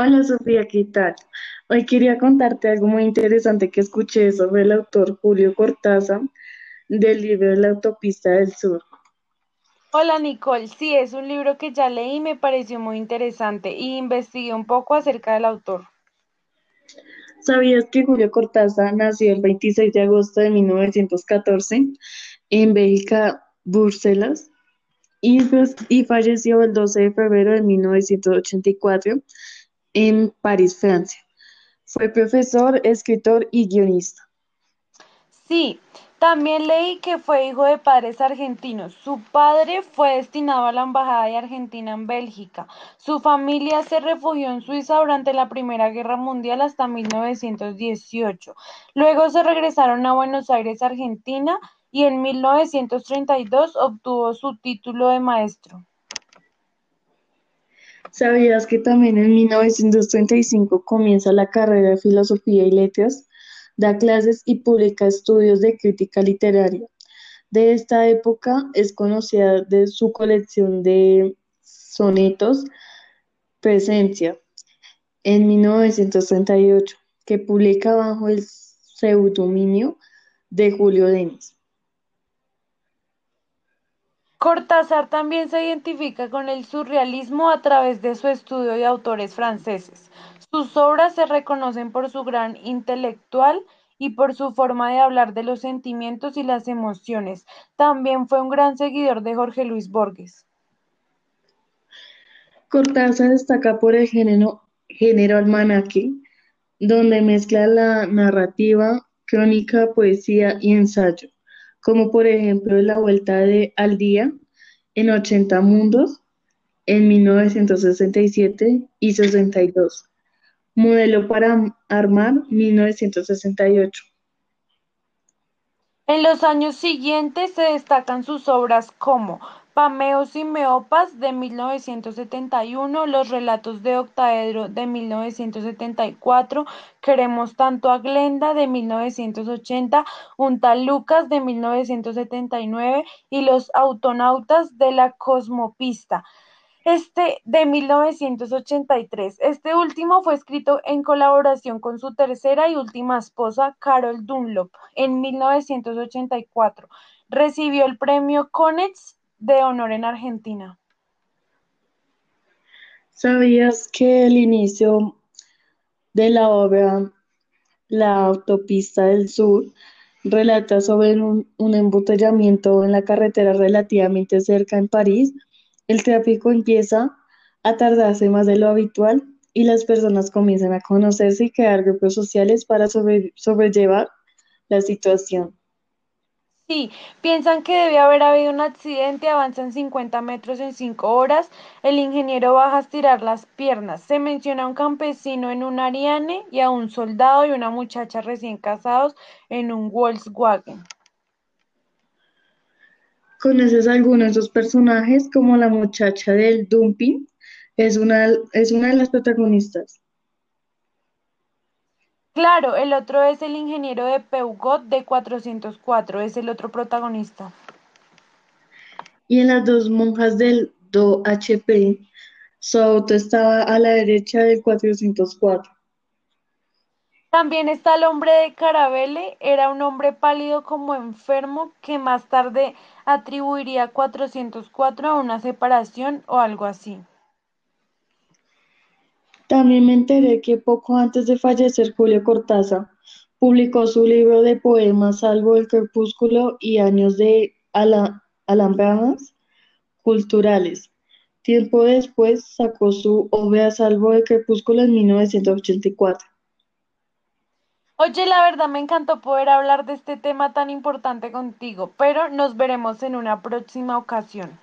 Hola Sofía, ¿qué tal? Hoy quería contarte algo muy interesante que escuché sobre el autor Julio Cortázar del libro La autopista del sur. Hola Nicole, sí, es un libro que ya leí y me pareció muy interesante y investigué un poco acerca del autor. ¿Sabías que Julio Cortázar nació el 26 de agosto de 1914 en Bélgica, Bruselas, y, pues- y falleció el 12 de febrero de 1984 en París, Francia? Fue profesor, escritor y guionista. Sí, también leí que fue hijo de padres argentinos. Su padre fue destinado a la Embajada de Argentina en Bélgica. Su familia se refugió en Suiza durante la Primera Guerra Mundial hasta 1918. Luego se regresaron a Buenos Aires, Argentina, y en 1932 obtuvo su título de maestro. ¿Sabías que también en 1935 comienza la carrera de Filosofía y Letras? Da clases y publica estudios de crítica literaria. De esta época es conocida de su colección de sonetos Presencia, en 1938, que publica bajo el seudónimo de Julio Denis. Cortázar también se identifica con el surrealismo a través de su estudio de autores franceses. Sus obras se reconocen por su gran intelectual y por su forma de hablar de los sentimientos y las emociones. También fue un gran seguidor de Jorge Luis Borges. Cortázar destaca por el género, género almanaque, donde mezcla la narrativa, crónica, poesía y ensayo, como por ejemplo La Vuelta de, al Día en 80 Mundos en 1967 y 62, Modelo para Armar 1968. En los años siguientes se destacan sus obras como Pameos y Meopas de 1971, Los relatos de Octaedro de 1974, Queremos tanto a Glenda de 1980, Un tal Lucas de 1979 y Los autonautas de la cosmopista este de 1983. Este último fue escrito en colaboración con su tercera y última esposa, Carol Dunlop, en 1984. Recibió el premio Konex de honor en Argentina. ¿Sabías que el inicio de la obra La autopista del sur relata sobre un, un embotellamiento en la carretera relativamente cerca en París? El tráfico empieza a tardarse más de lo habitual y las personas comienzan a conocerse y crear grupos sociales para sobre- sobrellevar la situación. Sí, piensan que debe haber habido un accidente, avanzan 50 metros en 5 horas, el ingeniero baja a estirar las piernas. Se menciona a un campesino en un Ariane y a un soldado y una muchacha recién casados en un Volkswagen. ¿Conoces alguno de esos personajes como la muchacha del dumping? Es una, es una de las protagonistas. Claro, el otro es el ingeniero de Peugeot de 404, es el otro protagonista. Y en las dos monjas del Do HP, su auto estaba a la derecha del 404. También está el hombre de Caravelle, era un hombre pálido como enfermo que más tarde atribuiría 404 a una separación o algo así. También me enteré que poco antes de fallecer Julio Cortázar publicó su libro de poemas Salvo el crepúsculo y Años de ala- culturales. Tiempo después sacó su obra Salvo el crepúsculo en 1984. Oye, la verdad me encantó poder hablar de este tema tan importante contigo, pero nos veremos en una próxima ocasión.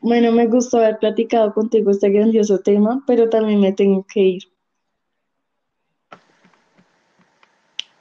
Bueno, me gustó haber platicado contigo este grandioso tema, pero también me tengo que ir.